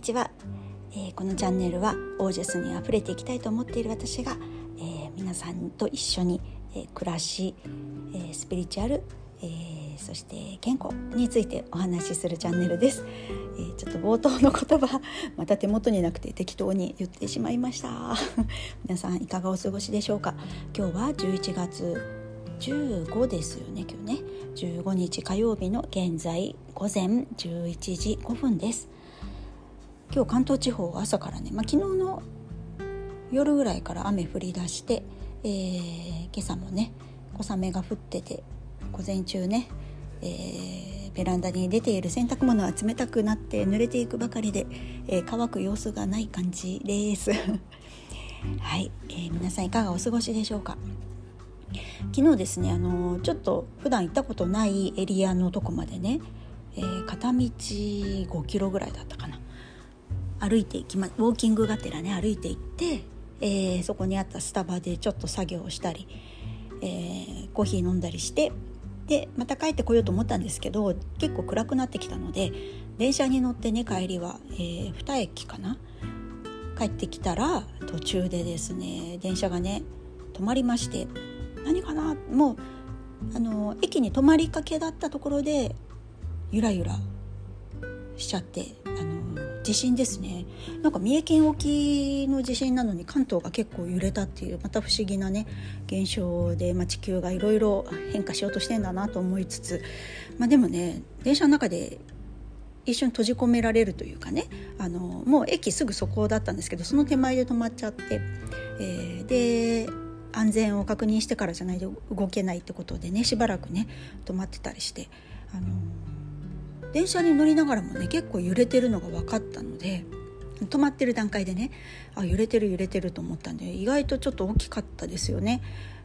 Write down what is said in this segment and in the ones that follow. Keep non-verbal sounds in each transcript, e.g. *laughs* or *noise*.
にちは、えー、このチャンネルはオージャスにあふれていきたいと思っている私が、えー、皆さんと一緒に、えー、暮らし、えスピリチュアル、えそして健康についてお話しするチャンネルです、えちょっと冒頭の言葉 *laughs* また手元になくて適当に言ってしまいました。*laughs* 皆さんいかがお過ごしでしょうか？今日は11月15ですよね今日ね。15日火曜日の現在午前11時5分です。今日関東地方は朝からね、まあ、昨日の夜ぐらいから雨降り出して、えー、今朝もね小雨が降ってて午前中ね、えー、ベランダに出ている洗濯物は冷たくなって濡れていくばかりで、えー、乾く様子がない感じです。*laughs* はい、えー、皆さんいかがお過ごしでしょうか？昨日ですねあのちょっと普段行ったことないエリアのとこまでね、えー、片道5キロぐらいだったかな。歩いていきまウォーキングがてらね歩いていって、えー、そこにあったスタバでちょっと作業をしたり、えー、コーヒー飲んだりしてでまた帰ってこようと思ったんですけど結構暗くなってきたので電車に乗ってね帰りは、えー、2駅かな？帰ってきたら途中でですね電車がね止まりまして何かな？もうあの駅に止まりかけだったところでゆらゆらしちゃってあの地震ですね。なんか三重県沖の地震なのに関東が結構揺れたっていうまた不思議なね現象で、まあ、地球がいろいろ変化しようとしてんだなと思いつつ、まあ、でもね電車の中で一緒に閉じ込められるというかねあのもう駅すぐそこだったんですけどその手前で止まっちゃって、えー、で安全を確認してからじゃないと動けないってことでねしばらくね止まってたりしてあの電車に乗りながらもね結構揺れてるのが分かったので止まってる段階でねあ揺れてる揺れてると思ったんで意外とちょっと大きかったですよね。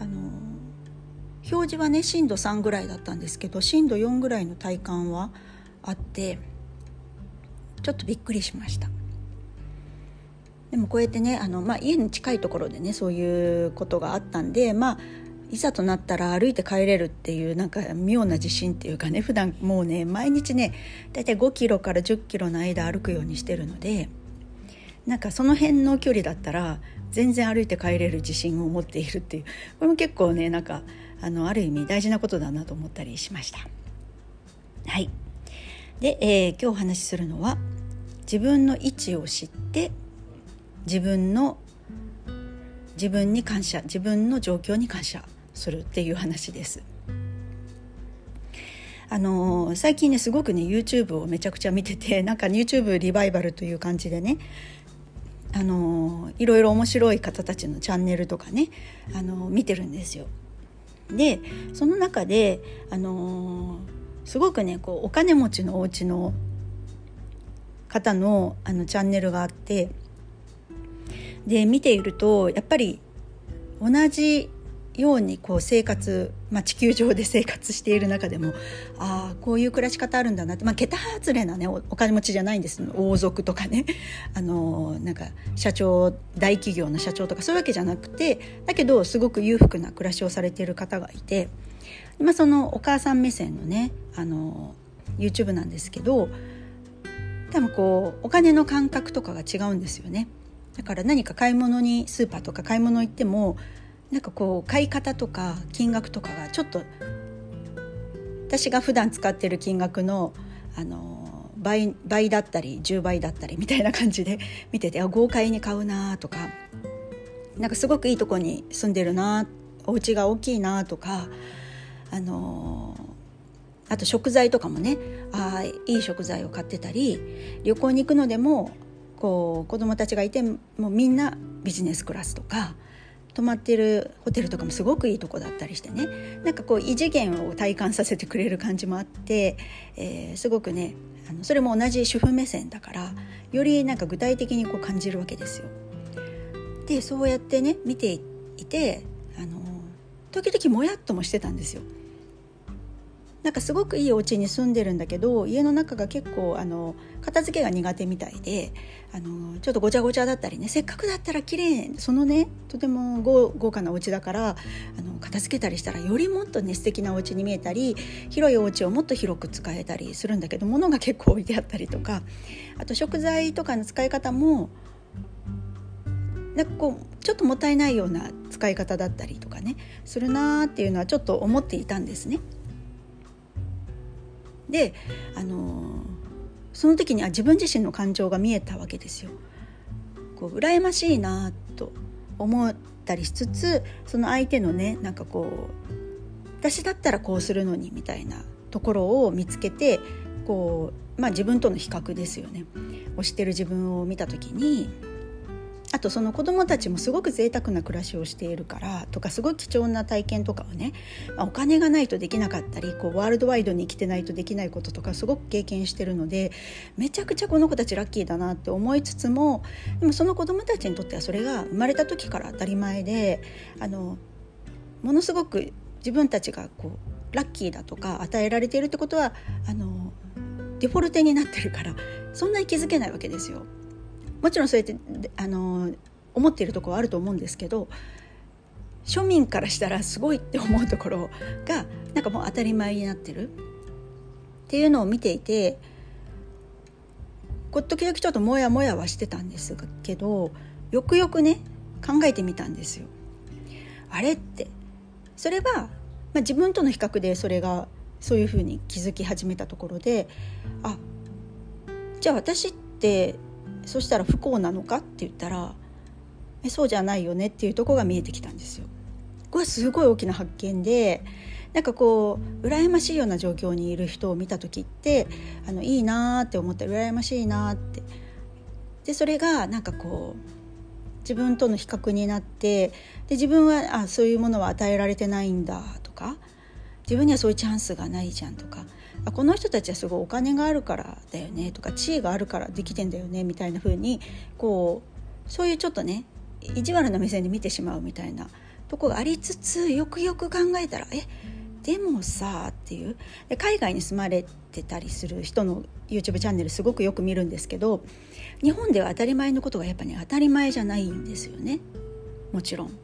あの表示はね震度3ぐらいだったんですけど震度4ぐらいの体感はあってちょっとびっくりしました。でもこうやってねあの、まあ、家に近いところでねそういうことがあったんでまあいざとなったら歩いて帰れるっていうなんか妙な自信っていうかね普段もうね毎日ね大体5キロから10キロの間歩くようにしてるのでなんかその辺の距離だったら全然歩いて帰れる自信を持っているっていうこれも結構ねなんかあのある意味大事なことだなと思ったりしました。はいで、えー、今日お話しするのは自分の位置を知って自分の自分に感謝自分の状況に感謝するっていう話です。あの、最近ねすごくね YouTube をめちゃくちゃ見てて *laughs* なんか YouTube リバイバルという感じでねあの、いろいろ面白い方たちのチャンネルとかね、あの、見てるんですよ。でその中で、あのすごくねこうお金持ちのお家の方のあのチャンネルがあってで見ているとやっぱり同じようにこう生活、まあ、地球上で生活している中でもああこういう暮らし方あるんだなって、まあ、桁外れなねお金持ちじゃないんです王族とかね *laughs* あのなんか社長大企業の社長とかそういうわけじゃなくてだけどすごく裕福な暮らしをされている方がいて、まあ、そのお母さん目線のねあの YouTube なんですけど多分こうお金の感覚とかが違うんですよね。だから何か買い物にスーパーとか買い物行ってもなんかこう買い方とか金額とかがちょっと私が普段使ってる金額のあの倍倍だったり10倍だったりみたいな感じで見ててあ豪快に買うなとかなんかすごくいいとこに住んでるなお家が大きいなとかあのあと食材とかもねあいい食材を買ってたり旅行に行くのでもこう子供たちがいてもうみんなビジネスクラスとか泊まってるホテルとかもすごくいいとこだったりしてねなんかこう異次元を体感させてくれる感じもあって、えー、すごくねあのそれも同じ主婦目線だからよりなんか具体的にこう感じるわけですよ。でそうやってね見ていてあの時々もやっともしてたんですよ。なんかすごくいいお家に住んでるんだけど家の中が結構あの片付けが苦手みたいであのちょっとごちゃごちゃだったりねせっかくだったら綺麗そのねとても豪華なお家だからあの片付けたりしたらよりもっとね素敵なお家に見えたり広いお家をもっと広く使えたりするんだけど物が結構置いてあったりとかあと食材とかの使い方もなんかこうちょっともったいないような使い方だったりとかねするなーっていうのはちょっと思っていたんですね。であのその時には自分自身の感情が見えたわけですよ。こう羨ましいなと思ったりしつつその相手のねなんかこう私だったらこうするのにみたいなところを見つけてこう、まあ、自分との比較ですよね。をしてる自分を見た時にあとその子どもたちもすごく贅沢な暮らしをしているからとかすごい貴重な体験とかをね、まあ、お金がないとできなかったりこうワールドワイドに生きてないとできないこととかすごく経験してるのでめちゃくちゃこの子たちラッキーだなって思いつつもでもその子どもたちにとってはそれが生まれた時から当たり前であのものすごく自分たちがこうラッキーだとか与えられているってことはあのデフォルテになってるからそんなに気づけないわけですよ。もちろんそうやってあの思っているところはあると思うんですけど庶民からしたらすごいって思うところがなんかもう当たり前になってるっていうのを見ていて時々ちょっとモヤモヤはしてたんですけどよくよくね考えてみたんですよ。あれってそれは、まあ、自分との比較でそれがそういうふうに気づき始めたところであじゃあ私ってそしたら不幸なのかって言ったらえそうじゃないよねっていうとこが見えてきたんですよ。これはすごい大きな発見でなんかこう羨ましいような状況にいる人を見た時ってあのいいなって思って羨ましいなってでそれがなんかこう自分との比較になってで自分はあそういうものは与えられてないんだ自分にはそういうチャンスがないじゃんとかあこの人たちはすごいお金があるからだよねとか地位があるからできてんだよねみたいな風にこうそういうちょっとね意地悪な目線で見てしまうみたいなとこがありつつよくよく考えたらえでもさっていうで海外に住まれてたりする人の YouTube チャンネルすごくよく見るんですけど日本では当たり前のことがやっぱね当たり前じゃないんですよねもちろん。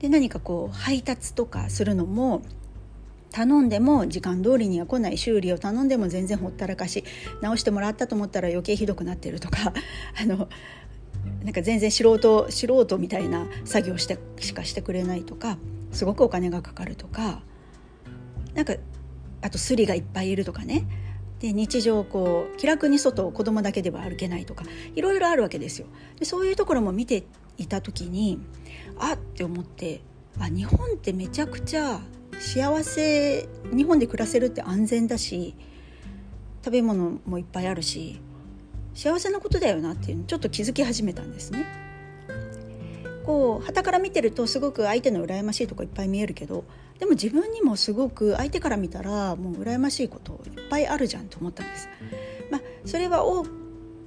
で何かこう配達とかするのも頼んでも時間通りには来ない修理を頼んでも全然ほったらかし直してもらったと思ったら余計ひどくなってるとか *laughs* あのなんか全然素人素人みたいな作業してしかしてくれないとかすごくお金がかかるとかなんかあとスリがいっぱいいるとかねで日常こう気楽に外を子供だけでは歩けないとかいろいろあるわけですよ。でそういうところも見ていた時にあって思ってあ日本ってめちゃくちゃ幸せ日本で暮らせるって安全だし食べ物もいっぱいあるし幸せなことだよなっていうのちょっと気づき始めたんですね。こう旗から見てるとすごく相手の羨ましいとこいっぱい見えるけどでも自分にもすごく相手から見たらもう羨ましいこといっぱいあるじゃんと思ったんです。まあ、それは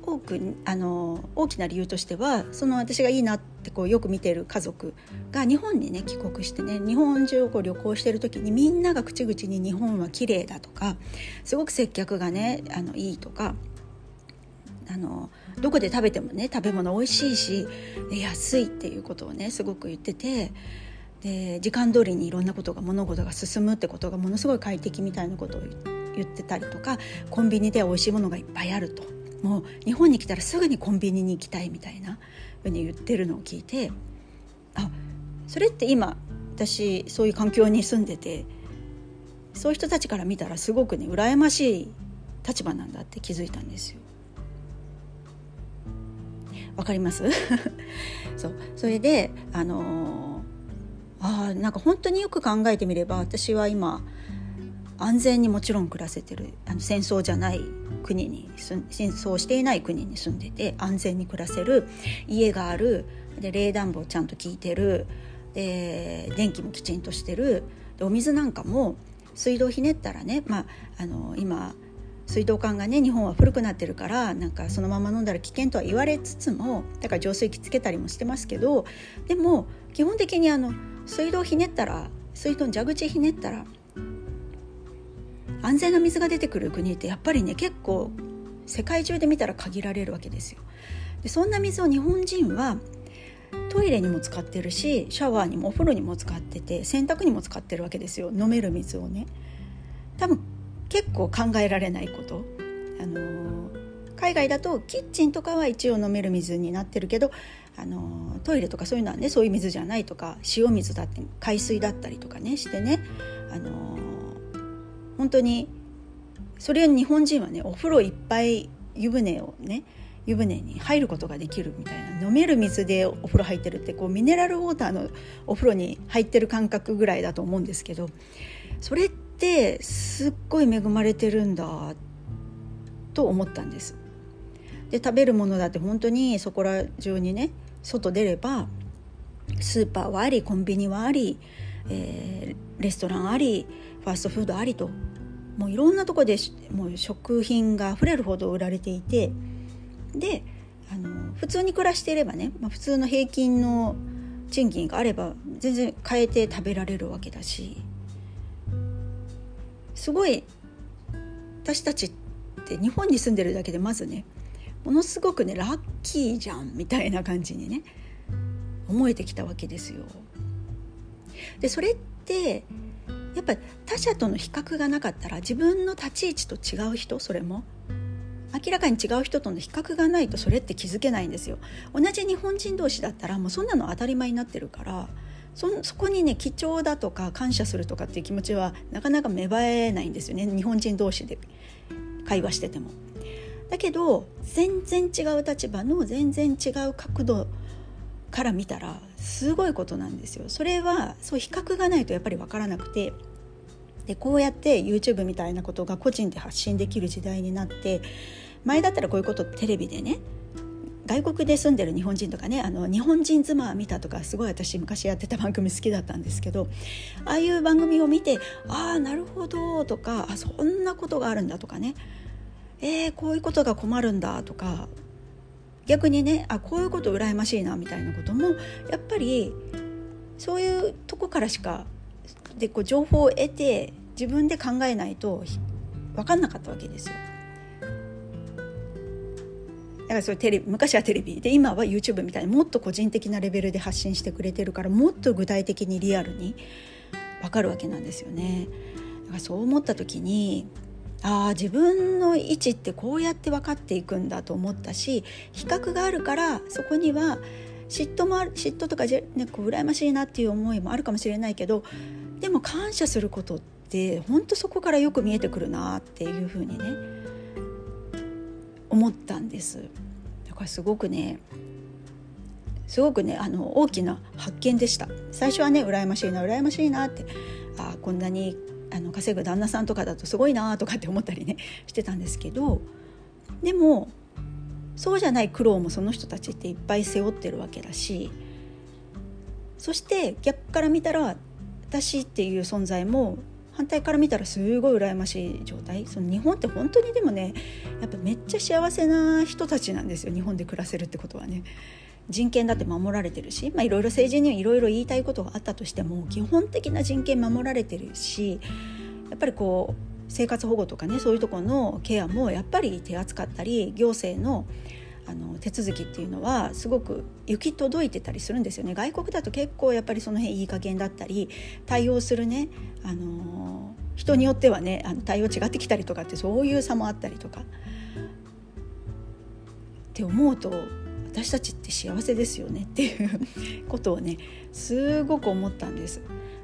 多くあの大きな理由としてはその私がいいなってこうよく見てる家族が日本にね帰国してね日本中をこう旅行してる時にみんなが口々に日本は綺麗だとかすごく接客がねあのいいとかあのどこで食べてもね食べ物美味しいし安いっていうことをねすごく言っててで時間通りにいろんなことが物事が進むってことがものすごい快適みたいなことを言ってたりとかコンビニでは美味しいものがいっぱいあると。もう日本に来たらすぐにコンビニに行きたいみたいなふうに言ってるのを聞いてあそれって今私そういう環境に住んでてそういう人たちから見たらすごくね羨ましい立場なんだって気づいたんですよ。わかります？*laughs* そうそれであのー、あなんか本当によく考えてみれば私は今安全にもちろん暮らせてるあの戦争じゃない国に戦争していない国に住んでて安全に暮らせる家があるで冷暖房ちゃんと効いてるで電気もきちんとしてるでお水なんかも水道ひねったらね、まあ、あの今水道管がね日本は古くなってるからなんかそのまま飲んだら危険とは言われつつもだから浄水器つけたりもしてますけどでも基本的にあの水道ひねったら水道の蛇口ひねったら安全な水が出てくる国ってやっぱりね結構世界中で見たら限られるわけですよ。でそんな水を日本人はトイレにも使ってるしシャワーにもお風呂にも使ってて洗濯にも使ってるわけですよ。飲める水をね。多分結構考えられないこと。あのー、海外だとキッチンとかは一応飲める水になってるけどあのトイレとかそういうのはねそういう水じゃないとか塩水だって海水だったりとかねしてね。あの本当にそれ日本人はねお風呂いっぱい湯船をね湯船に入ることができるみたいな飲める水でお風呂入ってるってこうミネラルウォーターのお風呂に入ってる感覚ぐらいだと思うんですけどそれってすっごい恵まれてるんだと思ったんです。で食べるものだって本当にそこら中にね外出ればスーパーはありコンビニはあり、えー、レストランありファーストフードありと。もういろんなとこでもう食品があふれるほど売られていて。であの普通に暮らしていればね、まあ、普通の平均の賃金があれば全然変えて食べられるわけだし。すごい私たちって日本に住んでるだけでまずねものすごくねラッキーじゃんみたいな感じにね思えてきたわけですよ。でそれってやっぱ他者との比較がなかったら自分の立ち位置と違う人それも明らかに違う人との比較がないとそれって気づけないんですよ。同じ日本人同士だったらもうそんなの当たり前になってるからそそこにね貴重だとか感謝するとかっていう気持ちはなかなか芽生えないんですよね日本人同士で会話してても。だけど全然違う立場の全然違う角度から見たらすごいことなんですよ。それはそう比較がないとやっぱり分からなくてでこうやって YouTube みたいなことが個人で発信できる時代になって前だったらこういうことテレビでね外国で住んでる日本人とかねあの日本人妻見たとかすごい私昔やってた番組好きだったんですけどああいう番組を見てああなるほどとかあそんなことがあるんだとかねえー、こういうことが困るんだとか逆にねあこういうこと羨ましいなみたいなこともやっぱりそういうとこからしかでこう情報を得て自分で考えないと分かんなかったわけですよ。だからそれテレビ昔はテレビで今は YouTube みたいにもっと個人的なレベルで発信してくれてるからもっと具体的にリアルに分かるわけなんですよね。だからそう思った時にああ自分の位置ってこうやって分かっていくんだと思ったし比較があるからそこには嫉妬もある嫉妬とかじ、ね、こう羨ましいなっていう思いもあるかもしれないけどでも感謝することって本当そこからよく見えてくるなっていうふうにね思ったんです。だからすごくねすごくねあの大きな発見でした。最初はね羨ましいな羨ましいなってあこんなにあの稼ぐ旦那さんとかだとすごいなとかって思ったりね *laughs* してたんですけどでもそうじゃない苦労もその人たちっていっぱい背負ってるわけだしそして逆から見たら私っていう存在も反対から見たらすごい羨ましい状態その日本って本当にでもねやっぱめっちゃ幸せな人たちなんですよ日本で暮らせるってことはね。人権だって守られてるし、まあ、いろいろ政治にはいろいろ言いたいことがあったとしても基本的な人権守られてるしやっぱりこう生活保護とかねそういうところのケアもやっぱり手厚かったり行政のあの手続きっていうのはすごく行き届いてたりするんですよね。外国だと結構やっぱりその辺いい加減だったり対応するね、あの人によってはねあの対応違ってきたりとかってそういう差もあったりとか。って思うと私たちって幸せですよねっていうことをねすごく思ったんです。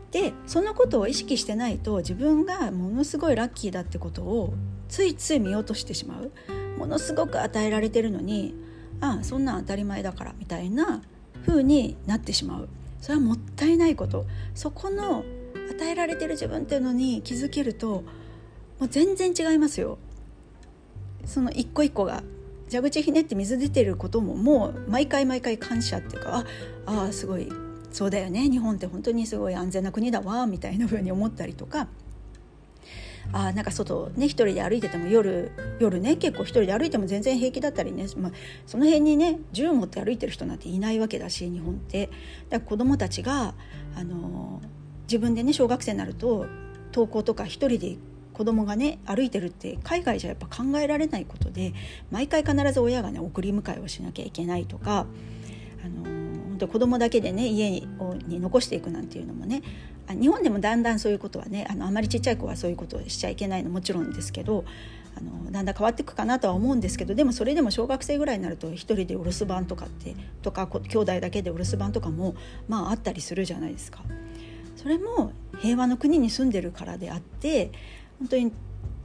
でそのことを意識してないと自分がものすごいラッキーだってことをついつい見落としてしまう。ものすごく与えられてるのにああそんなん当たり前だからみたいな風になってしまう。それはもったいないことそこの与えられてる自分っていうのに気づけるともう全然違いますよ。その一個一個が。蛇口ひねって水出てることももう毎回毎回感謝っていうかああすごいそうだよね。日本って本当にすごい安全な国だわみたいな風に思ったりとか。あなんか外ね一人で歩いてても夜夜ね結構一人で歩いても全然平気だったりね、まあ、その辺にね銃持って歩いてる人なんていないわけだし日本って。だから子供たちがあの自分でね小学生になると登校とか一人で子供がね歩いてるって海外じゃやっぱ考えられないことで毎回必ず親がね送り迎えをしなきゃいけないとかあの本当子供だけでね家に残していくなんていうのもね日本でもだんだんそういうことはねあのあまりちっちゃい子はそういうことをしちゃいけないのもちろんですけどあのだんだん変わっていくかなとは思うんですけどでもそれでも小学生ぐらいになると1人でお留守番とかってとか兄弟だけでお留守番とかもまああったりするじゃないですか。それも平和の国に住んでるからであって本当に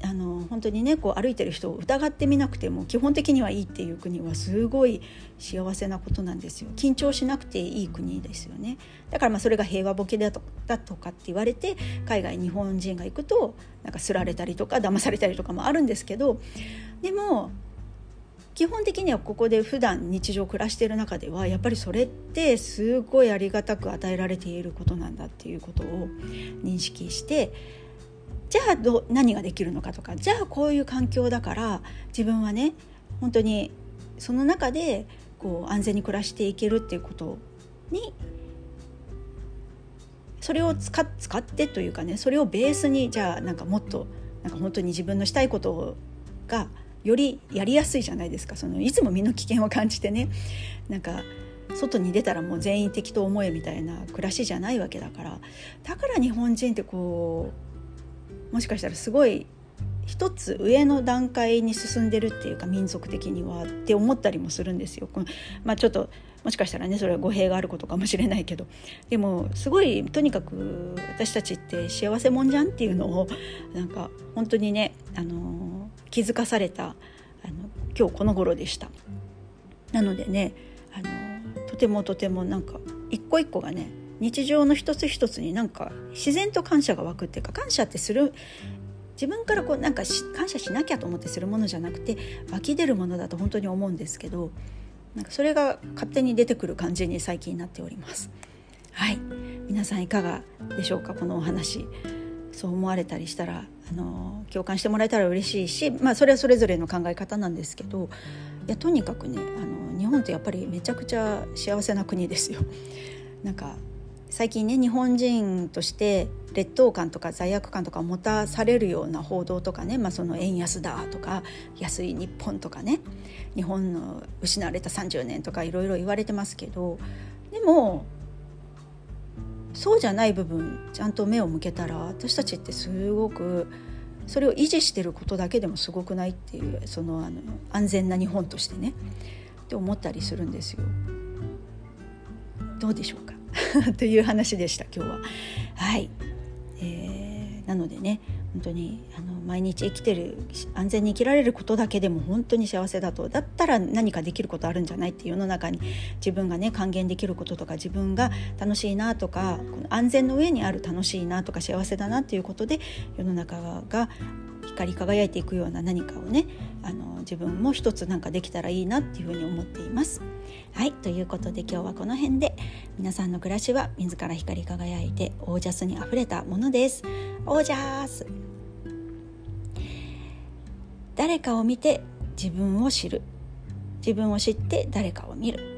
あの本当にねこう歩いてる人を疑ってみなくても基本的にはいいっていう国はすごい幸せなことなんですよ。緊張しなくていい国ですよね。だからまあそれが平和ボケだとだとかって言われて海外日本人が行くとなんかすられたりとか騙されたりとかもあるんですけどでも基本的にはここで普段日常暮らしている中ではやっぱりそれってすごいありがたく与えられていることなんだっていうことを認識してじゃあど何ができるのかとかじゃあこういう環境だから自分はね本当にその中でこう安全に暮らしていけるっていうことにそれを使使ってというかねそれをベースにじゃあなんかもっとなんか本当に自分のしたいことがよりやりやすいじゃないですか。そのいつも身の危険を感じてねなんか外に出たらもう全員敵と思えみたいな暮らしじゃないわけだから。だから日本人ってこうもしかしたらすごい一つ上の段階に進んでるっていうか民族的にはって思ったりもするんですよ。まあ、ちょっともしかしたらねそれは語弊があることかもしれないけどでもすごいとにかく私たちって幸せもんじゃんっていうのをなんか本当にね、あの気づかされたあの今日この頃でした。なのでね、あのとてもとてもなんか一個一個がね日常の一つ一つになんか自然と感謝が湧くっていうか感謝ってする自分からこうなんか感謝しなきゃと思ってするものじゃなくて湧き出るものだと本当に思うんですけどなんかそれが勝手に出てくる感じに最近なっております。はい皆さんいかがでしょうかこのお話そう思われたりしたらあの共感してもらえたら嬉しいし、まあ、それはそれぞれの考え方なんですけどいやとにかくねあの日本ってやっぱりめちゃくちゃ幸せな国ですよ。なんか最近ね日本人として劣等感とか罪悪感とか持たされるような報道とかね、まあ、その円安だとか安い日本とかね日本の失われた30年とかいろいろ言われてますけどでもそうじゃない部分ちゃんと目を向けたら私たちってすごくそれを維持してることだけでもすごくないっていうそのあの安全な日本としてねって思ったりするんですよ。どうでしょうか？*laughs* という話でした今日は。はい、えー、なのでね本当にあの毎日生きてる安全に生きられることだけでも本当に幸せだとだったら何かできることあるんじゃないって世の中に自分がね還元できることとか自分が楽しいなとかこの安全の上にある楽しいなとか幸せだなっていうことで世の中が光り輝いていくような何かをねあの自分も一つなんかできたらいいなっていうふうに思っています。はいということで今日はこの辺で皆さんの暮らしは自ら光り輝いてオージャスにあふれたものです。オージャス誰かを見て自分を知る自分を知って誰かを見る